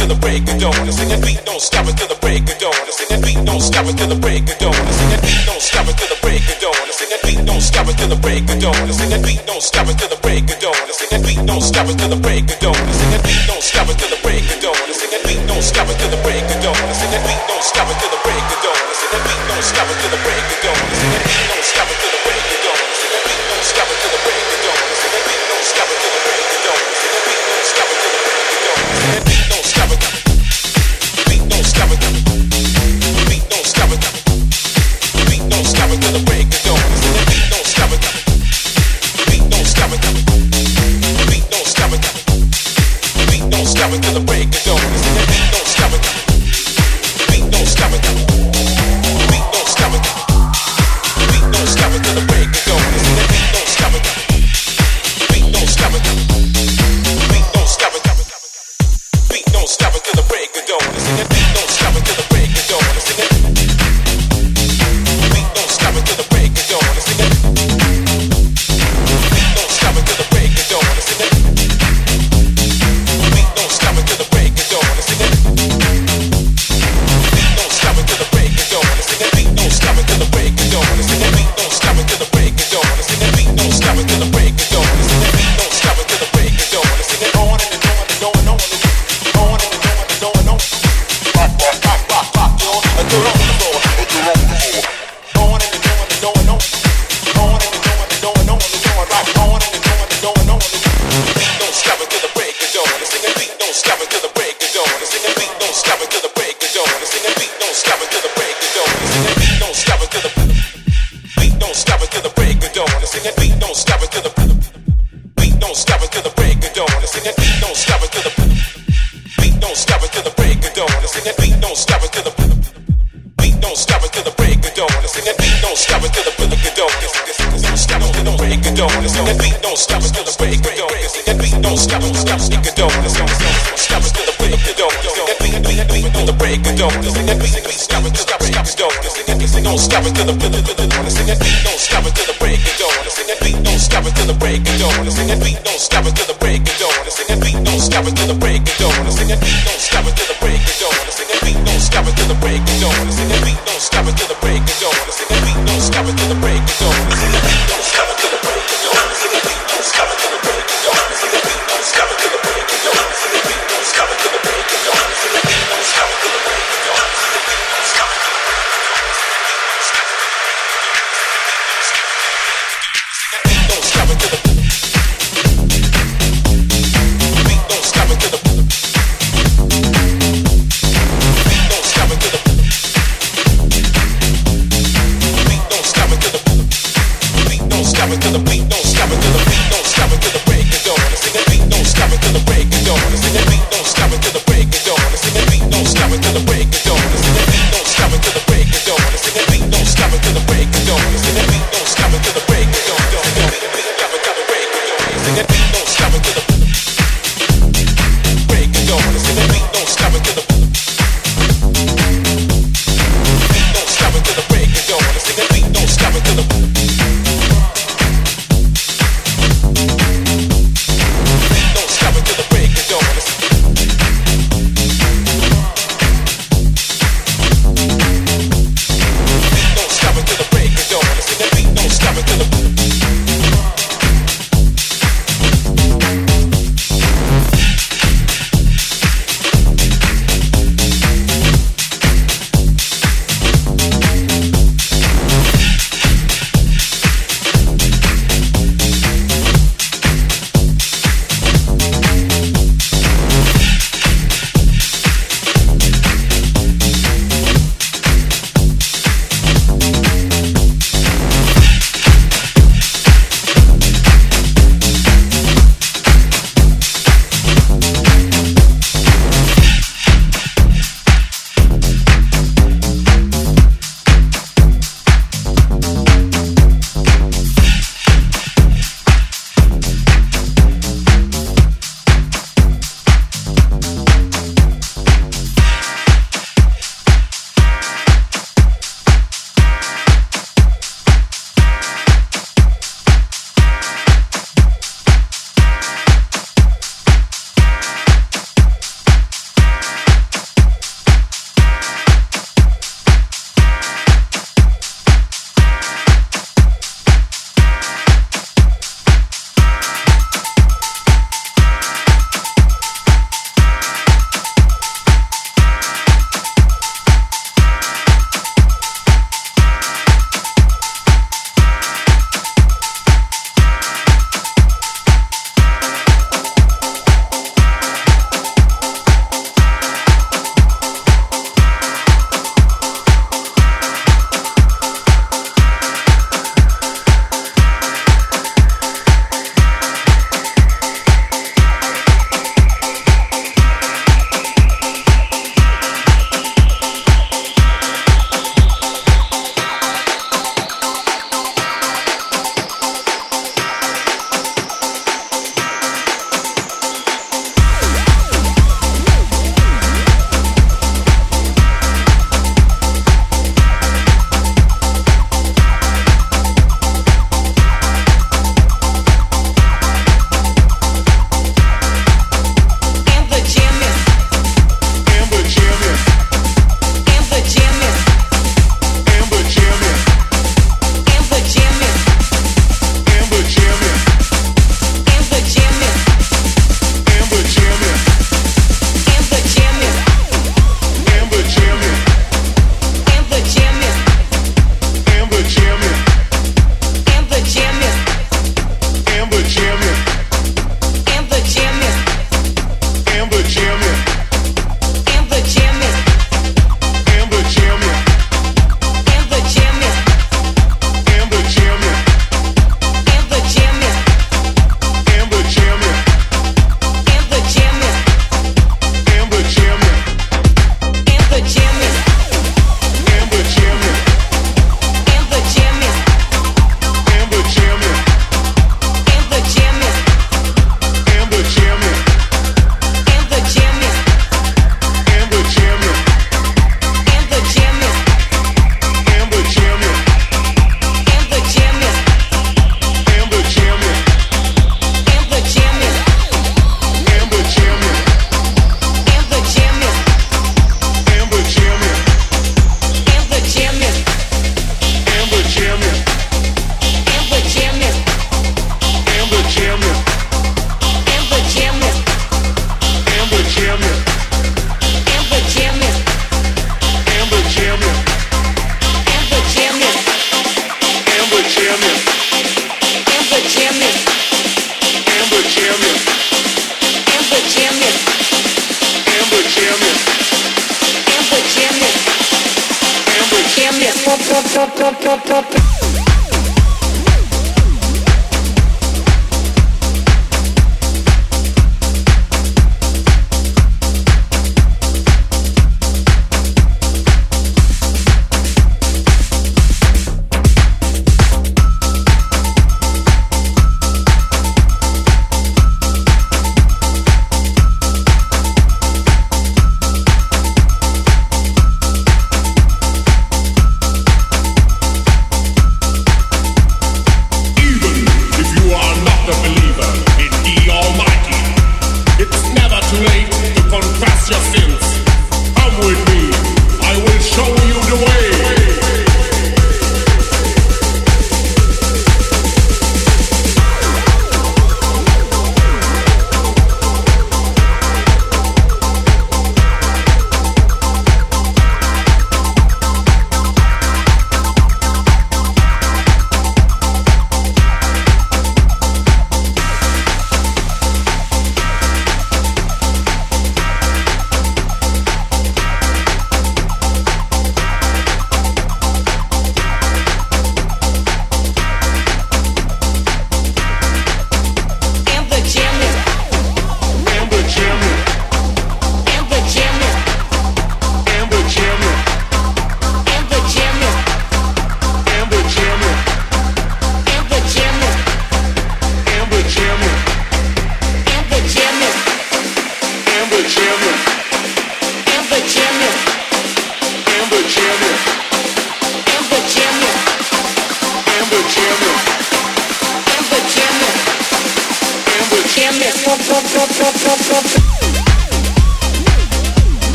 it the break of dawn. And sing that beat, don't stop it the break of dawn. And sing that beat, don't stop it the break of dawn. And sing that beat, don't stop it the break of dawn. And sing that beat, don't stop it the break of dawn. And sing that beat, don't stop it the break of dawn. And sing that beat, don't stop it the break of dawn. And sing that beat, don't stop it the break of dawn. And sing that beat, don't stop it the break of dawn. And sing that beat, don't stop it till the break of dawn. And sing that beat, don't stop it till the break of dawn. sing it, beat don't stop until the beat don't stop until the break of dawn. And sing it, beat don't stop until the beat don't stop until the break of dawn. And sing it, beat don't stop until the beat don't stop until the break of dawn. And sing it, beat don't stop until the break of dawn. Don't stop until the break of dawn. And sing it, beat don't stop until the break of dawn. And sing it, beat don't stop until the break of dawn. And the it, don't stop until the break of dawn. Sing it, beat beat beat until the break of dawn. Sing it, beat beat stop until the break of dawn. Sing it, don't stop until the break of dawn. Sing it, don't stop until the heavy.